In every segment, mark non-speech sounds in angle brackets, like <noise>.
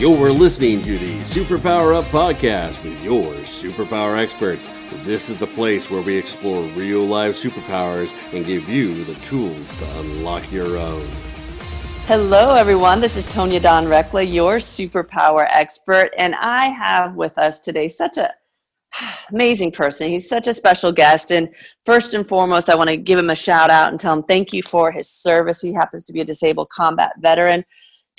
You're listening to the Superpower Up podcast with your superpower experts. This is the place where we explore real life superpowers and give you the tools to unlock your own. Hello, everyone. This is Tonya Dawn Recla, your superpower expert, and I have with us today such a <sighs> amazing person. He's such a special guest. And first and foremost, I want to give him a shout out and tell him thank you for his service. He happens to be a disabled combat veteran.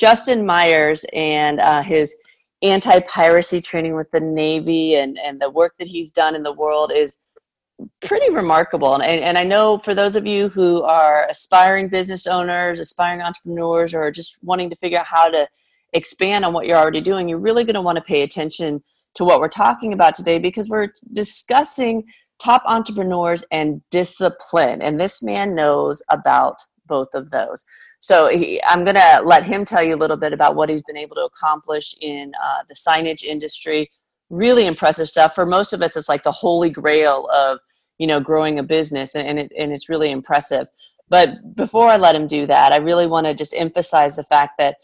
Justin Myers and uh, his anti piracy training with the Navy and, and the work that he's done in the world is pretty remarkable. And, and I know for those of you who are aspiring business owners, aspiring entrepreneurs, or just wanting to figure out how to expand on what you're already doing, you're really going to want to pay attention to what we're talking about today because we're discussing top entrepreneurs and discipline. And this man knows about both of those. So he, I'm going to let him tell you a little bit about what he's been able to accomplish in uh, the signage industry. Really impressive stuff. For most of us, it's like the holy grail of you know growing a business, and it, and it's really impressive. But before I let him do that, I really want to just emphasize the fact that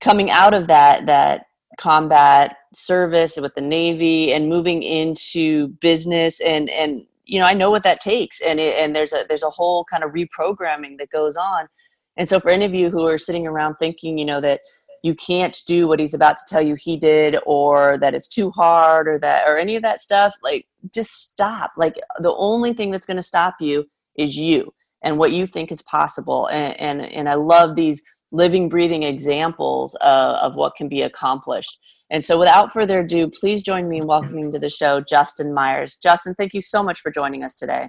coming out of that that combat service with the Navy and moving into business and and you know I know what that takes and it, and there's a there's a whole kind of reprogramming that goes on and so, for any of you who are sitting around thinking, you know, that you can't do what he's about to tell you he did, or that it's too hard, or that, or any of that stuff, like, just stop. Like, the only thing that's going to stop you is you and what you think is possible. And, and, and I love these living, breathing examples of, of what can be accomplished. And so, without further ado, please join me in welcoming to the show Justin Myers. Justin, thank you so much for joining us today.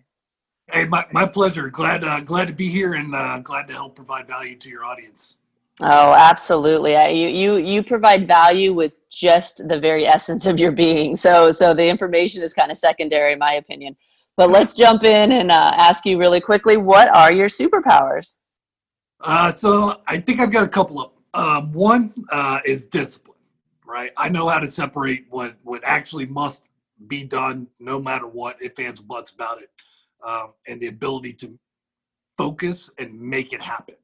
Hey, my, my pleasure. Glad uh, glad to be here and uh, glad to help provide value to your audience. Oh, absolutely. you you you provide value with just the very essence of your being. So so the information is kind of secondary, in my opinion. But let's <laughs> jump in and uh, ask you really quickly: What are your superpowers? Uh, so I think I've got a couple of. Um, one uh, is discipline. Right, I know how to separate what what actually must be done, no matter what, if ands buts about it um, and the ability to focus and make it happen.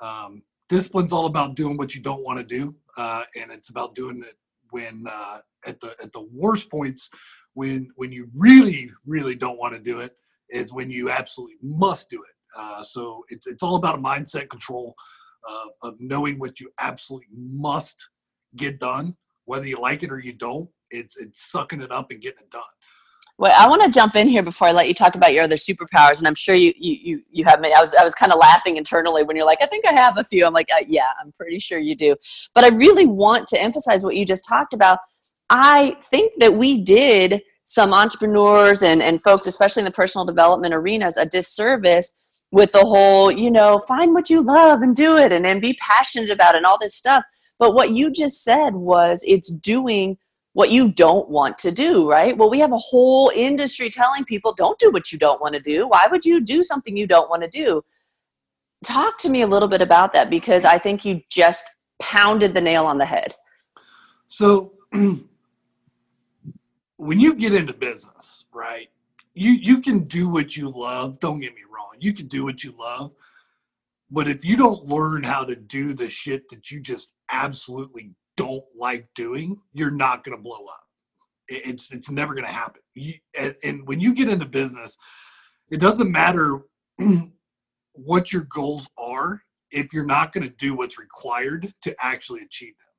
Um, discipline's all about doing what you don't want to do, uh, and it's about doing it when uh, at the at the worst points when when you really really don't want to do it is when you absolutely must do it. Uh, so it's it's all about a mindset control of, of knowing what you absolutely must get done, whether you like it or you don't. It's it's sucking it up and getting it done. Well, I want to jump in here before I let you talk about your other superpowers, and I'm sure you you you, you have many. I was I was kind of laughing internally when you're like, I think I have a few. I'm like, uh, yeah, I'm pretty sure you do. But I really want to emphasize what you just talked about. I think that we did some entrepreneurs and and folks, especially in the personal development arenas, a disservice with the whole, you know, find what you love and do it, and then be passionate about it, and all this stuff. But what you just said was, it's doing what you don't want to do, right? Well, we have a whole industry telling people don't do what you don't want to do. Why would you do something you don't want to do? Talk to me a little bit about that because I think you just pounded the nail on the head. So, <clears throat> when you get into business, right? You you can do what you love. Don't get me wrong. You can do what you love. But if you don't learn how to do the shit that you just absolutely don't like doing, you're not going to blow up. It's it's never going to happen. You, and, and when you get into business, it doesn't matter <clears throat> what your goals are if you're not going to do what's required to actually achieve them.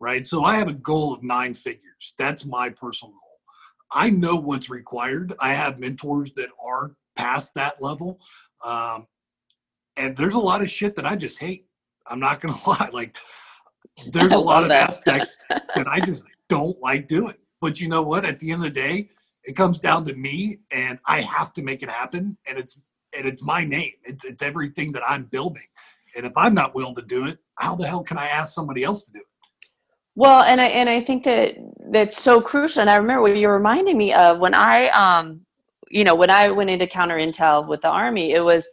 Right. So I have a goal of nine figures. That's my personal goal. I know what's required. I have mentors that are past that level. Um, and there's a lot of shit that I just hate. I'm not going <laughs> to lie. Like, <laughs> there's a lot of that. aspects <laughs> that I just don't like doing. But you know what? At the end of the day, it comes down to me, and I have to make it happen. And it's and it's my name. It's it's everything that I'm building. And if I'm not willing to do it, how the hell can I ask somebody else to do it? Well, and I and I think that that's so crucial. And I remember what you're reminding me of when I um you know when I went into counter intel with the army. It was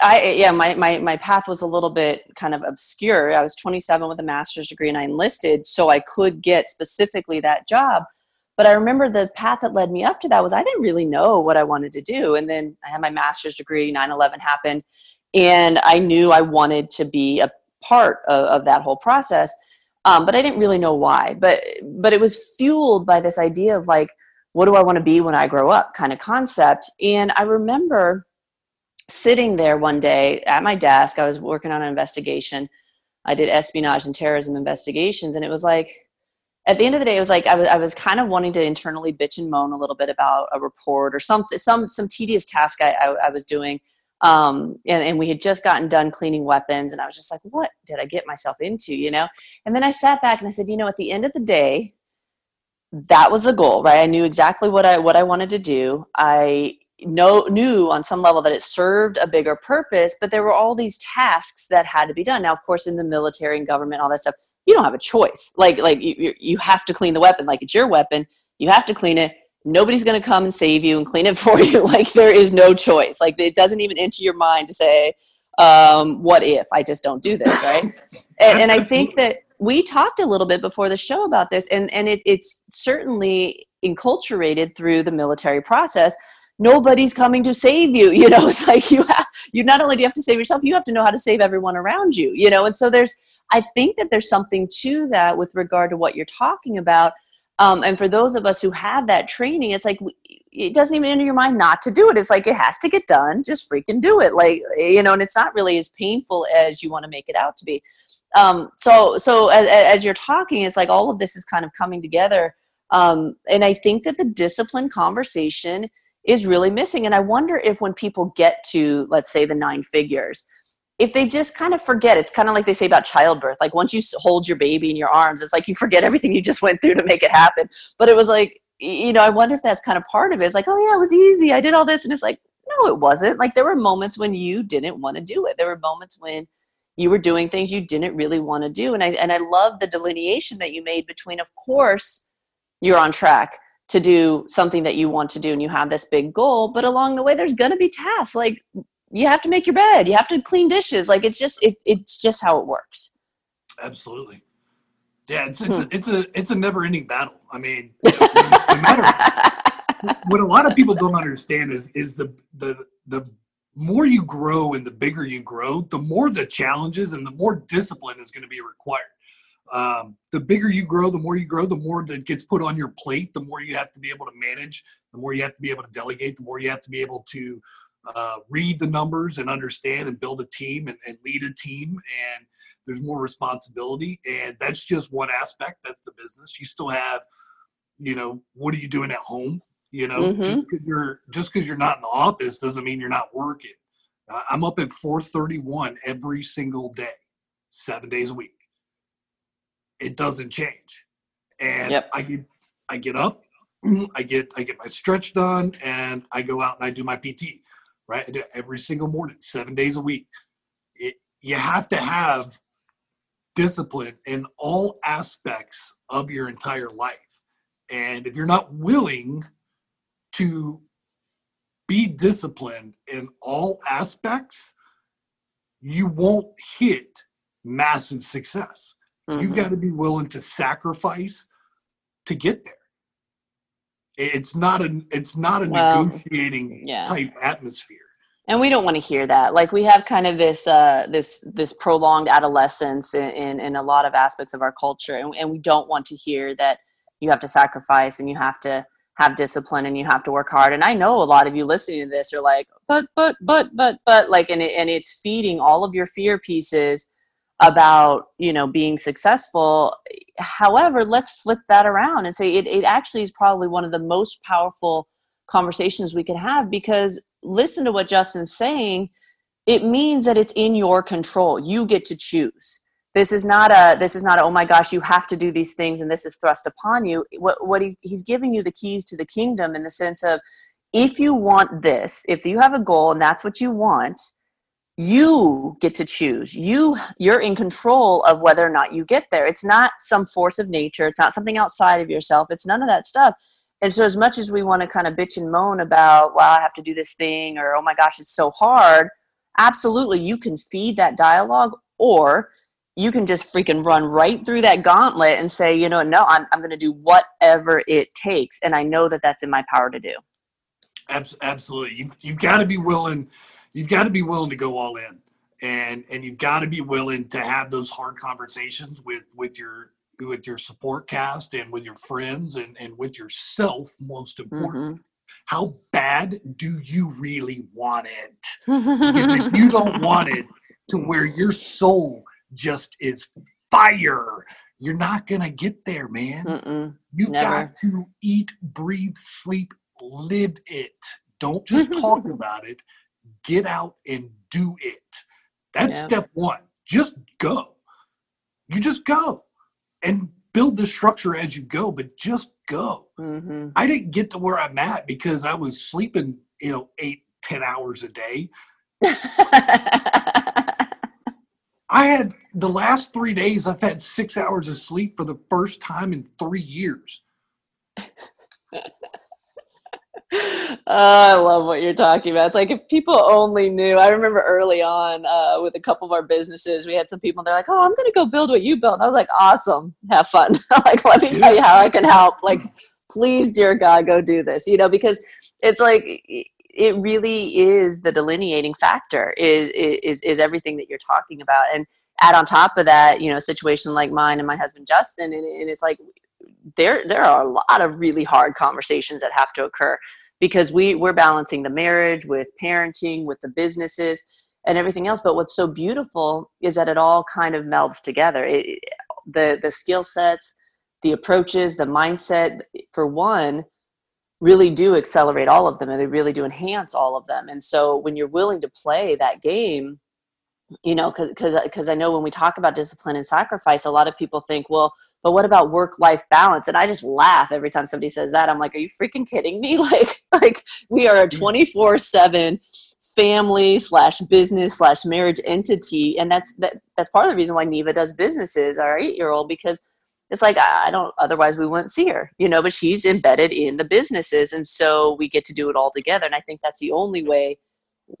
I yeah, my, my my path was a little bit kind of obscure. I was 27 with a master's degree and I enlisted so I could get specifically that job. But I remember the path that led me up to that was I didn't really know what I wanted to do. And then I had my master's degree, 9/11 happened, and I knew I wanted to be a part of, of that whole process. um, but I didn't really know why. But but it was fueled by this idea of like, what do I want to be when I grow up, kind of concept. And I remember sitting there one day at my desk. I was working on an investigation. I did espionage and terrorism investigations, and it was like at the end of the day, it was like I was I was kind of wanting to internally bitch and moan a little bit about a report or something, some some tedious task I, I, I was doing. Um, and, and we had just gotten done cleaning weapons, and I was just like, "What did I get myself into?" You know. And then I sat back and I said, "You know, at the end of the day, that was the goal, right? I knew exactly what I what I wanted to do. I know knew on some level that it served a bigger purpose, but there were all these tasks that had to be done. Now, of course, in the military and government, all that stuff, you don't have a choice. Like like you you have to clean the weapon. Like it's your weapon. You have to clean it. Nobody's going to come and save you and clean it <laughs> for you. Like there is no choice. Like it doesn't even enter your mind to say, um, "What if I just don't do this?" Right? <laughs> and, and I think that we talked a little bit before the show about this, and and it, it's certainly enculturated through the military process nobody's coming to save you <laughs> you know it's like you have you not only do you have to save yourself you have to know how to save everyone around you you know and so there's i think that there's something to that with regard to what you're talking about um, and for those of us who have that training it's like it doesn't even enter your mind not to do it it's like it has to get done just freaking do it like you know and it's not really as painful as you want to make it out to be. Um, so so as, as you're talking it's like all of this is kind of coming together um, and i think that the discipline conversation is really missing. And I wonder if when people get to, let's say, the nine figures, if they just kind of forget, it's kind of like they say about childbirth. Like once you hold your baby in your arms, it's like you forget everything you just went through to make it happen. But it was like, you know, I wonder if that's kind of part of it. It's like, oh yeah, it was easy. I did all this. And it's like, no, it wasn't. Like there were moments when you didn't want to do it. There were moments when you were doing things you didn't really want to do. And I and I love the delineation that you made between, of course, you're on track to do something that you want to do and you have this big goal but along the way there's going to be tasks like you have to make your bed you have to clean dishes like it's just it, it's just how it works. Absolutely. Yeah it's it's, hmm. a, it's a it's a never ending battle. I mean <laughs> no matter what a lot of people don't understand is is the the the more you grow and the bigger you grow the more the challenges and the more discipline is going to be required um, the bigger you grow, the more you grow, the more that gets put on your plate, the more you have to be able to manage, the more you have to be able to delegate, the more you have to be able to uh, read the numbers and understand and build a team and, and, lead a team. And there's more responsibility. And that's just one aspect. That's the business. You still have, you know, what are you doing at home? You know, mm-hmm. just because you're just because you're not in the office doesn't mean you're not working. Uh, I'm up at 4:31 every single day, seven days a week it doesn't change. And yep. I get I get up, <clears throat> I get I get my stretch done, and I go out and I do my PT. Right, I do it every single morning, seven days a week. It, you have to have discipline in all aspects of your entire life. And if you're not willing to be disciplined in all aspects, you won't hit massive success. Mm-hmm. You've got to be willing to sacrifice to get there. It's not a it's not a well, negotiating yeah. type atmosphere. And we don't want to hear that. Like we have kind of this uh, this this prolonged adolescence in, in, in a lot of aspects of our culture, and, and we don't want to hear that you have to sacrifice and you have to have discipline and you have to work hard. And I know a lot of you listening to this are like, but but but but but like, and it, and it's feeding all of your fear pieces about you know being successful. However let's flip that around and say it, it actually is probably one of the most powerful conversations we can have because listen to what justin's saying. It means that it's in your control. You get to choose. This is not a this is not a, oh my gosh you have to do these things and this is thrust upon you. What, what he's, he's giving you the keys to the kingdom in the sense of if you want this if you have a goal and that's what you want you get to choose. You you're in control of whether or not you get there. It's not some force of nature. It's not something outside of yourself. It's none of that stuff. And so as much as we want to kind of bitch and moan about well i have to do this thing or oh my gosh it's so hard absolutely you can feed that dialogue or you can just freaking run right through that gauntlet and say you know no i'm, I'm going to do whatever it takes and i know that that's in my power to do. Absolutely. You've, you've got to be willing you've got to be willing to go all in. and and you've got to be willing to have those hard conversations with with your with your support cast and with your friends and and with yourself most important Mhm. how bad do you really want it because if you don't <laughs> want it to where your soul just is fire you're not gonna get there man Mm-mm. You've Never. got to eat, breathe, sleep, live it. Don't just talk <laughs> about it. Get out and do it. That's Yeah. step one. Just go. You just go and build the structure as you go, but just go. Mhm. I didn't get to where I'm at because I was sleeping, you know, eight, ten hours a day. I had the last three days, I've had six hours of sleep for the first time in three years. <laughs> <laughs> oh, I love what you're talking about. It's like if people only knew. I remember early on uh, with a couple of our businesses, we had some people. They're like, "Oh, I'm going to go build what you built." And I was like, "Awesome, have fun." <laughs> like, let me tell you how I can help. Like, please, dear God, go do this. You know, because it's like it really is the delineating factor. Is is is everything that you're talking about, and add on top of that, you know, a situation like mine and my husband Justin, and, and it's like there there are a lot of really hard conversations that have to occur because we we're balancing the marriage with parenting with the businesses and everything else. But what's so beautiful is that it all kind of melds together. It, the the skill sets the approaches the mindset for one really do accelerate all of them and they really do enhance all of them. And so when you're willing to play that game you know because because i know when we talk about discipline and sacrifice a lot of people think well but what about work life balance? And i just laugh every time somebody says that. I'm like are you freaking kidding me? <laughs> Like like we are a mm. 24 7 family slash business slash marriage entity. And that's that, that's part of the reason why neva does businesses our eight year old because it's like I I don't otherwise we wouldn't see her you know but she's embedded in the businesses. And so we get to do it all together. And i think that's the only way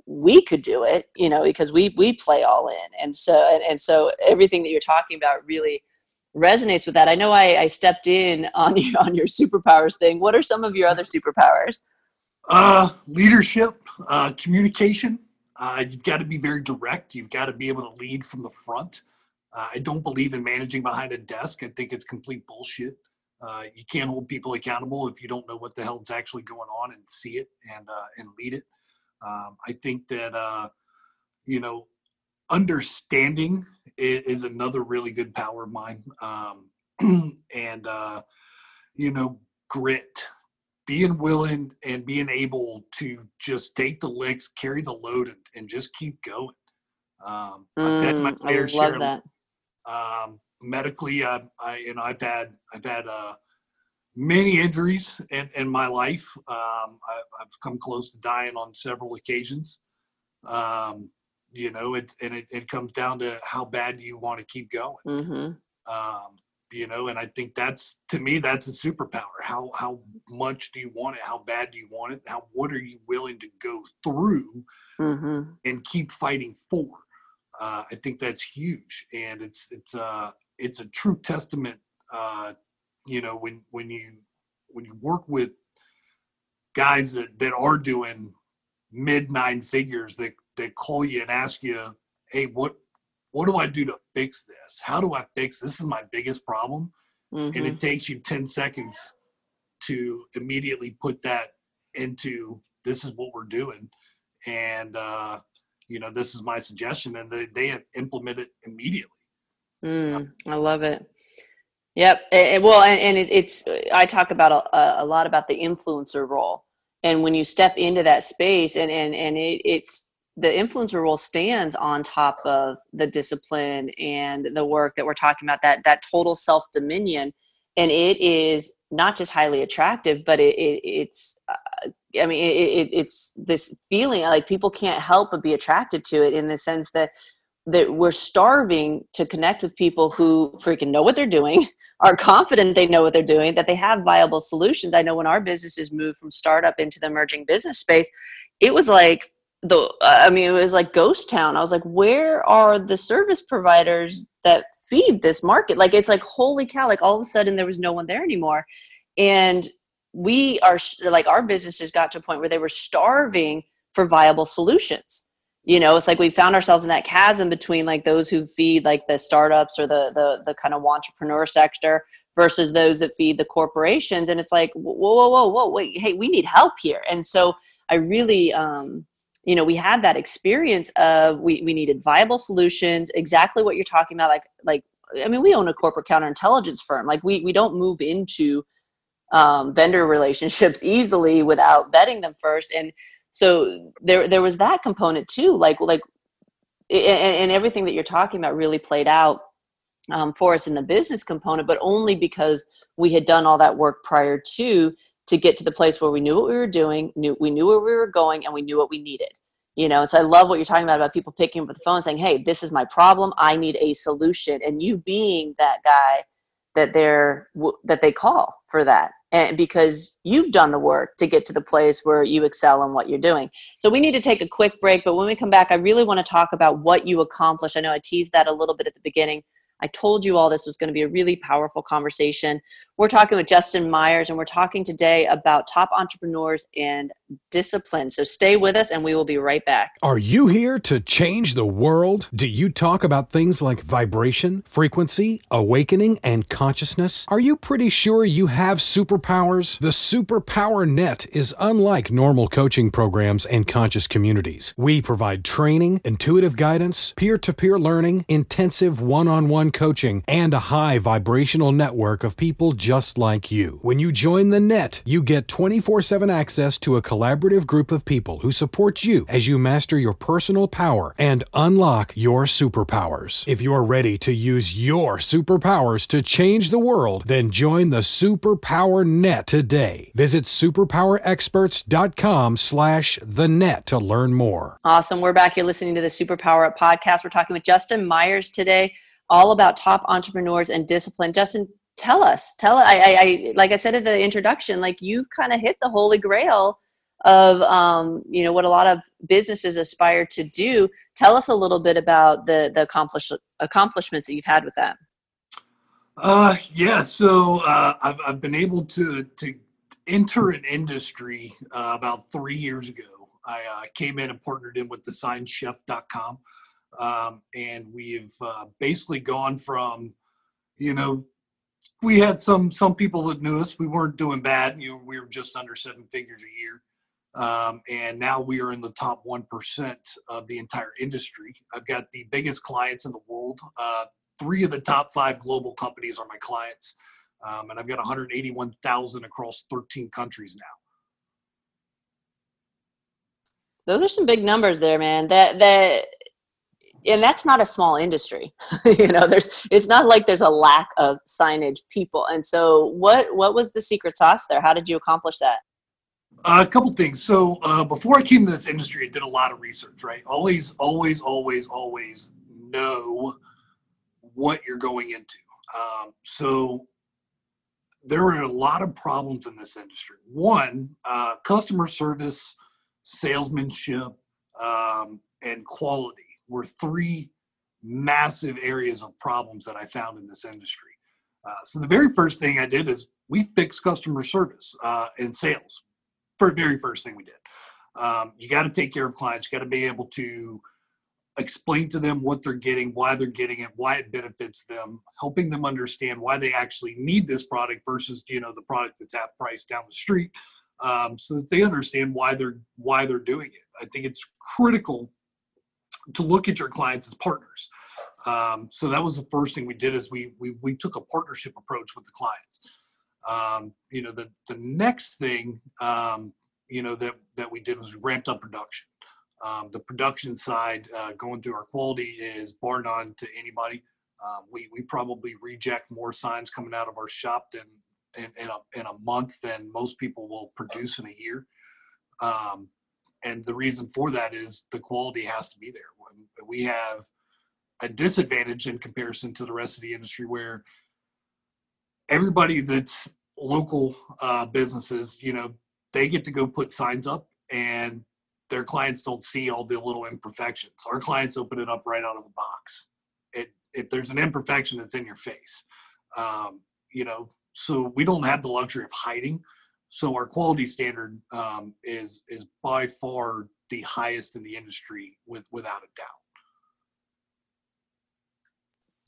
we could do it you know because we we play all in. And so and, and so everything that you're talking about really resonates with that i know i, I stepped in on <laughs> your on your superpowers thing what are some of your other superpowers Uh, leadership, uh, communication. Uh, you've got to be very direct. You've got to be able to lead from the front. Uh, I don't believe in managing behind a desk. I think it's complete bullshit. Uh, you can't hold people accountable if you don't know what the hell is actually going on and see it and uh, and lead it. Um, I think that uh, you know understanding is, is another really good power of mine. Um, <clears throat> and uh, you know grit being willing and being able to just take the licks, carry the load, and, and just keep going. Um, I've had my Mm, i love share. that Um, medically, I, I, you know, I've had, I've had uh, many injuries in, in my life. Um, I, I've come close to dying on several occasions. Um, you know, it, and it, it comes down to how bad you want to keep going. Hmm um, you know and i think that's to me that's a superpower. How how much do you want it? How bad do you want it? How what are you willing to go through hmm and keep fighting for? Uh, i think that's huge and it's it's uh it's a true testament uh you know when when you when you work with guys that that are doing mid nine figures that that call you and ask you hey what what do i do to fix this? How do i fix this? Is my biggest problem. And hmm it takes you 10 seconds to immediately put that into this is what we're doing. And uh you know this is my suggestion and they, they have implemented immediately. Mm, I love it. Yep. And, and- well, and, and it, it's I talk about a, a lot about the influencer role, and when you step into that space, and and and it, it's the influencer role stands on top of the discipline and the work that we're talking about that that total self dominion, and it is not just highly attractive, but it, it it's. Uh, I mean, it, it, it's this feeling like people can't help but be attracted to it in the sense that that we're starving to connect with people who freaking know what they're doing <laughs> are confident they know what they're doing that they have viable solutions i know when our businesses moved from startup into the emerging business space it was like the i mean it was like ghost town. I was like where are the service providers that feed this market? Like it's like holy cow like all of a sudden there was no one there anymore. And we are like our businesses got to a point where they were starving for viable solutions. You know it's like we found ourselves in that chasm between like those who feed like the startups or the the, the kind of entrepreneur sector versus those that feed the corporations. And it's like whoa whoa whoa whoa wait hey we need help here. And so i really um you know we had that experience of we, we needed viable solutions exactly what you're talking about like like i mean we own a corporate counterintelligence firm. Like we we don't move into um, vendor relationships <laughs> easily without vetting them first. And so there there was that component too like like and, and everything that you're talking about really played out um, for us in the business component but only because we had done all that work prior to to get to the place where we knew what we were doing knew we knew where we were going and we knew what we needed you know so i love what you're talking about about people picking up the phone saying hey this is my problem i need a solution and you being that guy that they're that they call for that and because you've done the work to get to the place where you excel in what you're doing. So we need to take a quick break, but when we come back, I really want to talk about what you accomplished. I know I teased that a little bit at the beginning I told you all this was going to be a really powerful conversation. We're talking with Justin Myers, and we're talking today about top entrepreneurs and discipline. So stay with us, and we will be right back. Are you here to change the world? Do you talk about things like vibration, frequency, awakening, and consciousness? Are you pretty sure you have superpowers? The Superpower Net is unlike normal coaching programs and conscious communities. We provide training, intuitive guidance, peer to peer learning, intensive one on one coaching, and a high vibrational network of people just like you. When you join the net, you get 24 7 access to a collaborative group of people who support you as you master your personal power and unlock your superpowers. If you're ready to use your superpowers to change the world, then join the Superpower Net today. Visit superpowerexperts.com slash the net to learn more. Awesome. We're back here listening to the Superpower Up podcast. We're talking with Justin Myers today all about top entrepreneurs and discipline. Justin, tell us, tell I, I, I like I said in the introduction, like you've kind of hit the holy grail of um, you know what a lot of businesses aspire to do. Tell us a little bit about the the accomplish, accomplishments that you've had with that. Uh, yeah, so uh, I've I've been able to to enter an industry uh, about three years ago. I uh, came in and partnered in with designchef.com um, and we've uh, basically gone from, you know, we had some some people that knew us. We weren't doing bad. You know, we were just under seven figures a year. Um, and now we are in the top 1% of the entire industry. I've got the biggest clients in the world. Uh, three of the top five global companies are my clients. Um, and I've got 181,000 across 13 countries now. Those are some big numbers there, man. That, that, and that's not a small industry. <laughs> You know there's it's not like there's a lack of signage people. And so what what was the secret sauce there? How did you accomplish that? A couple things. So uh, before i came to this industry i did a lot of research right? Always always always always know what you're going into. Um, so there are a lot of problems in this industry. One uh, customer service salesmanship um, and quality were three massive areas of problems that I found in this industry. Uh, so the very first thing I did is we fixed customer service uh, and sales. For very first thing we did, um, you got to take care of clients. You got to be able to explain to them what they're getting, why they're getting it, why it benefits them, helping them understand why they actually need this product versus you know the product that's half price down the street, um, so that they understand why they're why they're doing it. I think it's critical to look at your clients as partners. Um, so that was the first thing we did is we we, we took a partnership approach with the clients. Um, you know, the the next thing um, you know that that we did was we ramped up production. Um, the production side, uh, going through our quality, is bar none to anybody. Um, we we probably reject more signs coming out of our shop than in, in, a, in a month than most people will produce in a year. Um, and the reason for that is the quality has to be there. We have a disadvantage in comparison to the rest of the industry where everybody that's local uh, businesses, you know, they get to go put signs up and their clients don't see all the little imperfections. Our clients open it up right out of the box. It, if there's an imperfection, it's in your face. Um, you know, so we don't have the luxury of hiding. So our quality standard um, is is by far the highest in the industry, with without a doubt.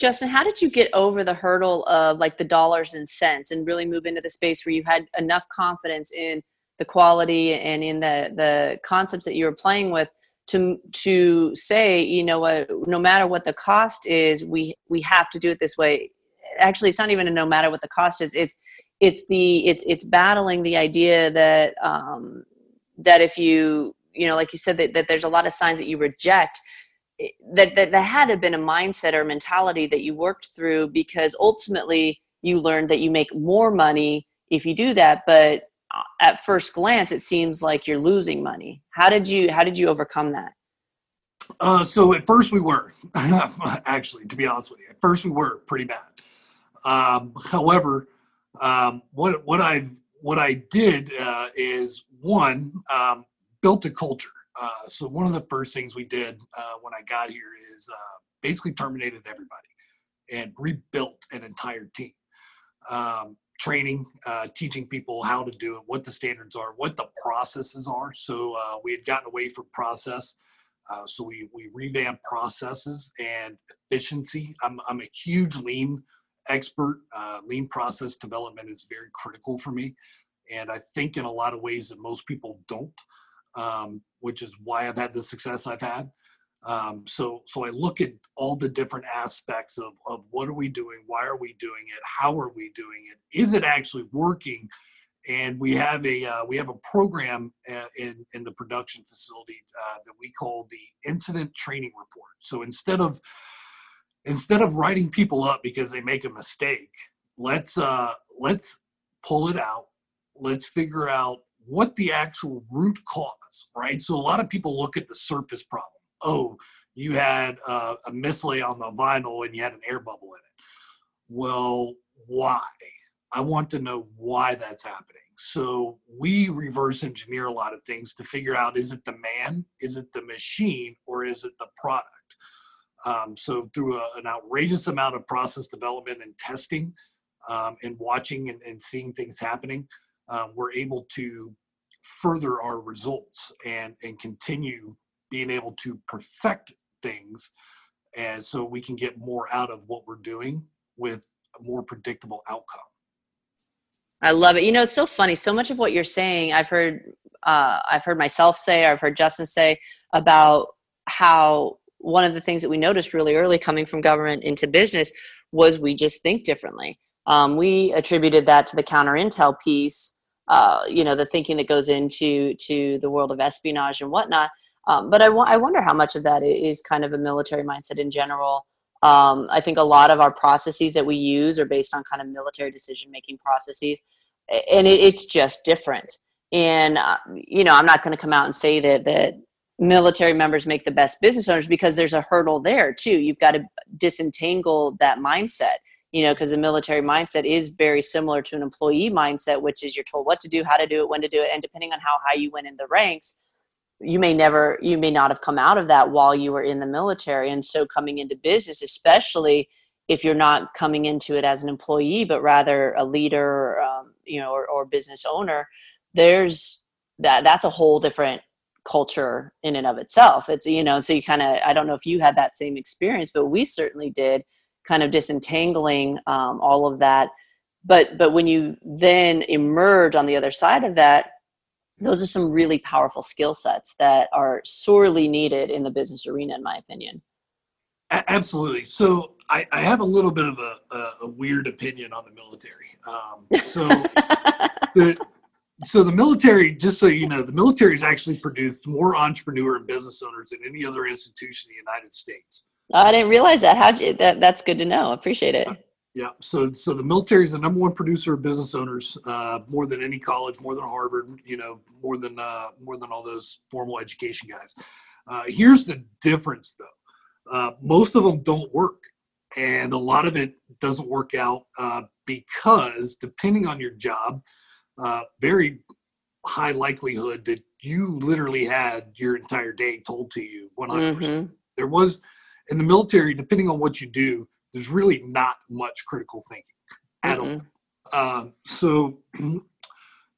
Justin, how did you get over the hurdle of like the dollars and cents and really move into the space where you had enough confidence in the quality and in the the concepts that you were playing with to to say, you know what, no matter what the cost is, we we have to do it this way. Actually, it's not even a no matter what the cost is. It's it's the it's it's battling the idea that um, that if you you know like you said that, that there's a lot of signs that you reject that, that that had to have been a mindset or mentality that you worked through because ultimately you learned that you make more money if you do that. But uh, at first glance it seems like you're losing money. How did you how did you overcome that? Uh, so at first we were <laughs> actually to be honest with you at first we were pretty bad. Um, however um, what what i what i did uh, is one um, built a culture uh, so one of the first things we did uh, when I got here is uh, basically terminated everybody and rebuilt an entire team. Um, training, uh, teaching people how to do it, what the standards are, what the processes are. So uh, we had gotten away from process. so we, we revamped processes and efficiency. I'm, I'm a huge lean expert. lean process development is very critical for me. And I think in a lot of ways that most people don't um, which is why I've had the success I've had. Um, so, so I look at all the different aspects of, of what are we doing? Why are we doing it? How are we doing it? Is it actually working? And we have a uh, we have a program uh, in in the production facility uh, that we call the incident training report. So instead of instead of writing people up because they make a mistake, let's uh, let's pull it out. Let's figure out what the actual root cause, right? So a lot of people look at the surface problem. Oh, you had uh, a mislay on the vinyl and you had an air bubble in it. Well, why? I want to know why that's happening. So we reverse engineer a lot of things to figure out is it the man, is it the machine, or is it the product? Um, so through a, an outrageous amount of process development and testing um, and watching and, and seeing things happening, um, we're able to further our results and and continue being able to perfect things and so we can get more out of what we're doing with a more predictable outcome. I love it. You know it's so funny. So much of what you're saying i've heard uh, i've heard myself say i've heard justin say about how one of the things that we noticed really early coming from government into business was we just think differently. Um, we attributed that to the counter intel piece uh, you know the thinking that goes into to the world of espionage and whatnot. Um, but I, w- I wonder how much of that is kind of a military mindset in general. Um, i think a lot of our processes that we use are based on kind of military decision making processes and it, it's just different. And uh, you know i'm not going to come out and say that that military members make the best business owners because there's a hurdle there too you've got to disentangle that mindset you know, because the military mindset is very similar to an employee mindset, which is you're told what to do, how to do it, when to do it, and depending on how high you went in the ranks, you may never, you may not have come out of that while you were in the military. And so, coming into business, especially if you're not coming into it as an employee, but rather a leader, um, you know, or, or business owner, there's that. That's a whole different culture in and of itself. It's you know, so you kind of, I don't know if you had that same experience, but we certainly did kind of disentangling um, all of that. But but when you then emerge on the other side of that those are some really powerful skill sets that are sorely needed in the business arena in my opinion. Absolutely. So i, I have a little bit of a, a, a weird opinion on the military. Um, so <laughs> the so the military just so you know the military has actually produced more entrepreneur and business owners than any other institution in the united states I didn't realize that. You? That that's good to know. Appreciate it. Yeah. So so the military is the number one producer of business owners, uh, more than any college, more than Harvard. You know, more than uh, more than all those formal education guys. Uh, here's the difference, though. Uh, most of them don't work, and a lot of it doesn't work out uh, because, depending on your job, uh, very high likelihood that you literally had your entire day told to you 100%. Mm-hmm. There was in the military, depending on what you do, there's really not much critical thinking at mm all. Um, so <clears throat>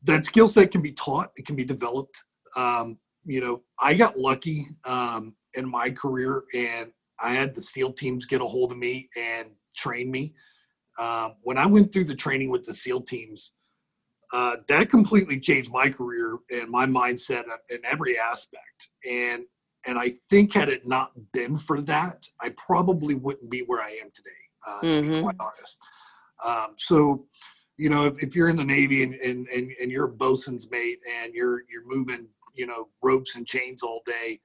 that skill set can be taught. It can be developed. Um, you know, I got lucky um, in my career, and I had the SEAL teams get a hold of me and train me. Um, when I went through the training with the SEAL teams, uh, that completely changed my career and my mindset in every aspect. And and I think had it not been for that, I probably wouldn't be where I am today. Uh, mm-hmm. To be mm-hmm. quite honest. Um, so, you know, if, if, you're in the Navy and, and, and, and you're a bosun's mate and you're you're moving, you know, ropes and chains all day,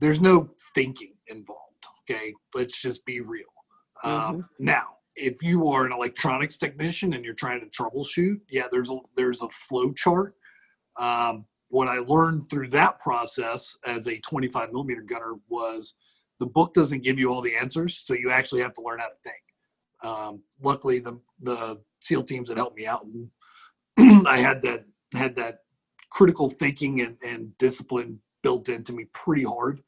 there's no thinking involved. Okay, let's just be real. Um, mm-hmm. Um, now, if you are an electronics technician and you're trying to troubleshoot, yeah, there's a there's a flow chart. Um, what I learned through that process as a 25 millimeter gunner was the book doesn't give you all the answers, so you actually have to learn how to think. Um, luckily, the the SEAL teams that helped me out, and <clears throat> I had that had that critical thinking and, and discipline built into me pretty hard.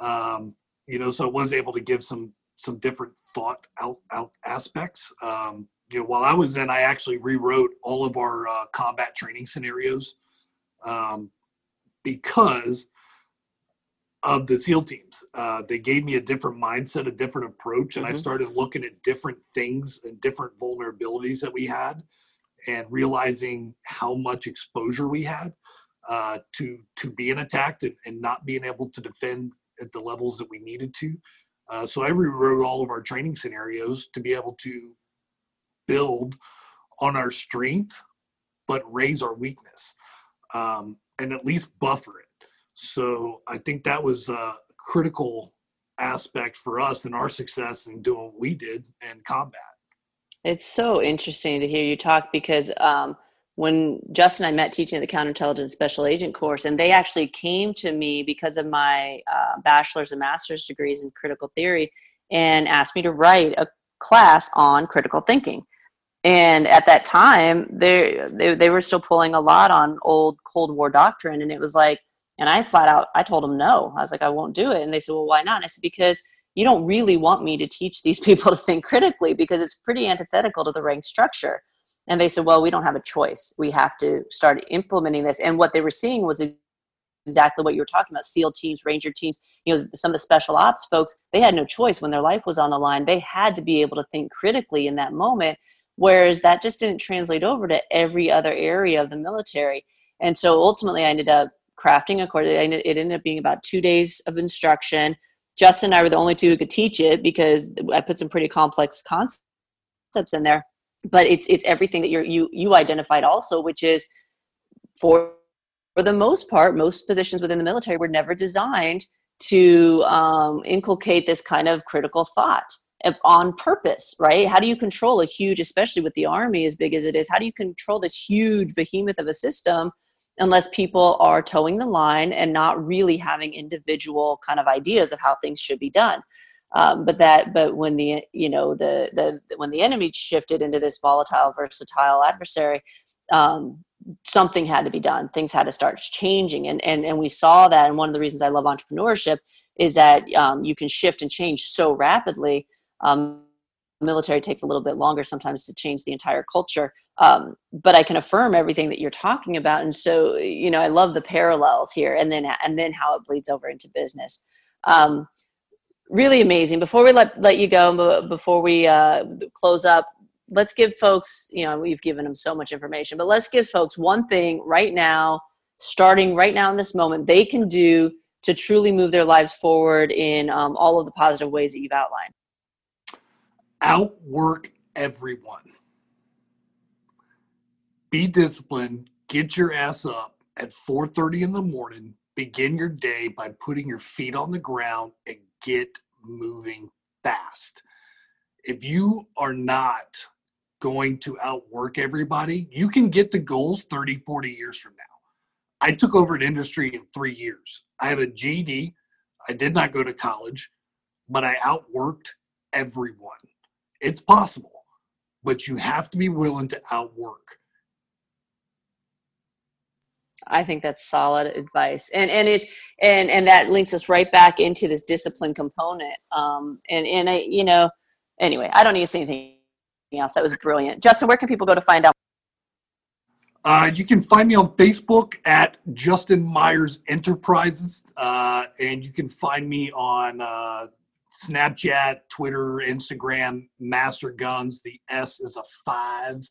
Um, you know, so I was able to give some some different thought out, out aspects. Um, you know, while I was in, I actually rewrote all of our uh, combat training scenarios um, because of the SEAL teams. Uh, they gave me a different mindset, a different approach, and mm-hmm. I started looking at different things and different vulnerabilities that we had, and realizing how much exposure we had uh, to to being attacked and, and not being able to defend at the levels that we needed to. Uh, so I rewrote all of our training scenarios to be able to build on our strength, but raise our weakness, um, and at least buffer it. So I think that was a critical aspect for us in our success in doing what we did in combat. It's so interesting to hear you talk because um, when Justin and I met teaching the counterintelligence special agent course, and they actually came to me because of my uh, bachelor's and master's degrees in critical theory and asked me to write a class on critical thinking. And at that time, they, they, they were still pulling a lot on old Cold War doctrine. And it was like, and I flat out, I told them no. I was like, I won't do it. And they said, well, why not? And I said, because you don't really want me to teach these <laughs> people to think critically because it's pretty antithetical to the rank structure and they said, well, we don't have a choice. We have to start implementing this. And what they were seeing was exactly what you were talking about SEAL teams, Ranger teams, you know, some of the special ops folks, they had no choice when their life was on the line. They had to be able to think critically in that moment. Whereas that just didn't translate over to every other area of the military. And so ultimately, I ended up crafting a course. It ended up being about two days of instruction. Justin and I were the only two who could teach it because I put some pretty complex concepts in there but it's it's everything that you're you you identified also which is for for the most part most positions within the military were never designed to um, inculcate this kind of critical thought of, on purpose right? How do you control a huge especially with the army as big as it is how do you control this huge behemoth of a system unless people are toeing the line and not really having individual kind of ideas of how things should be done um, but that, but when the you know the the when the enemy shifted into this volatile, versatile adversary, um, something had to be done. Things had to start changing, and and and we saw that. And one of the reasons I love entrepreneurship is that um, you can shift and change so rapidly. Um, military takes a little bit longer sometimes to change the entire culture um, but i can affirm everything that you're talking about and so you know i love the parallels here and then and then how it bleeds over into business um, really amazing. Before we let let you go, before we uh, close up, let's give folks. You know, we've given them so much information, but let's give folks one thing right now, starting right now in this moment, they can do to truly move their lives forward in um, all of the positive ways that you've outlined. Outwork everyone. Be disciplined. Get your ass up at 4:30 in the morning. Begin your day by putting your feet on the ground and get moving fast. If you are not going to outwork everybody, you can get to goals 30, 40 years from now. I took over an industry in three years. I have a GED. I did not go to college, but I outworked everyone. It's possible, but you have to be willing to outwork. I think that's solid advice, and and it's and and that links us right back into this discipline component. Um, and and I, you know, anyway, I don't need to say anything else. That was brilliant, Justin. Where can people go to find out? Uh, you can find me on Facebook at Justin Myers Enterprises, uh, and you can find me on uh, Snapchat, Twitter, Instagram, Master Guns. The S is a five.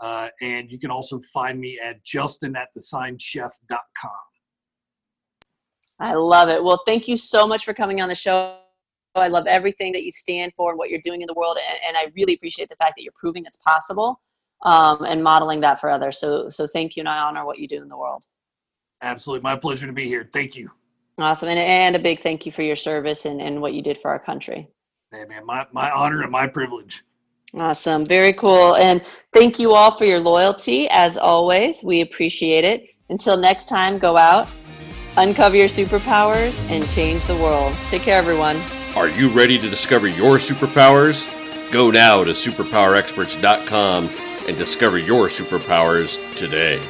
Uh, and you can also find me at justin at thesignchef.com. I love it. Well, thank you so much for coming on the show. I love everything that you stand for and what you're doing in the world. And, and I really appreciate the fact that you're proving it's possible um, and modeling that for others. So, so thank you. And I honor what you do in the world. Absolutely. My pleasure to be here. Thank you. Awesome. And, and a big thank you for your service and, and what you did for our country. Hey, man, my, my honor and my privilege. Awesome. Very cool. And thank you all for your loyalty. As always, we appreciate it. Until next time, go out, uncover your superpowers, and change the world. Take care, everyone. Are you ready to discover your superpowers? Go now to superpowerexperts.com and discover your superpowers today.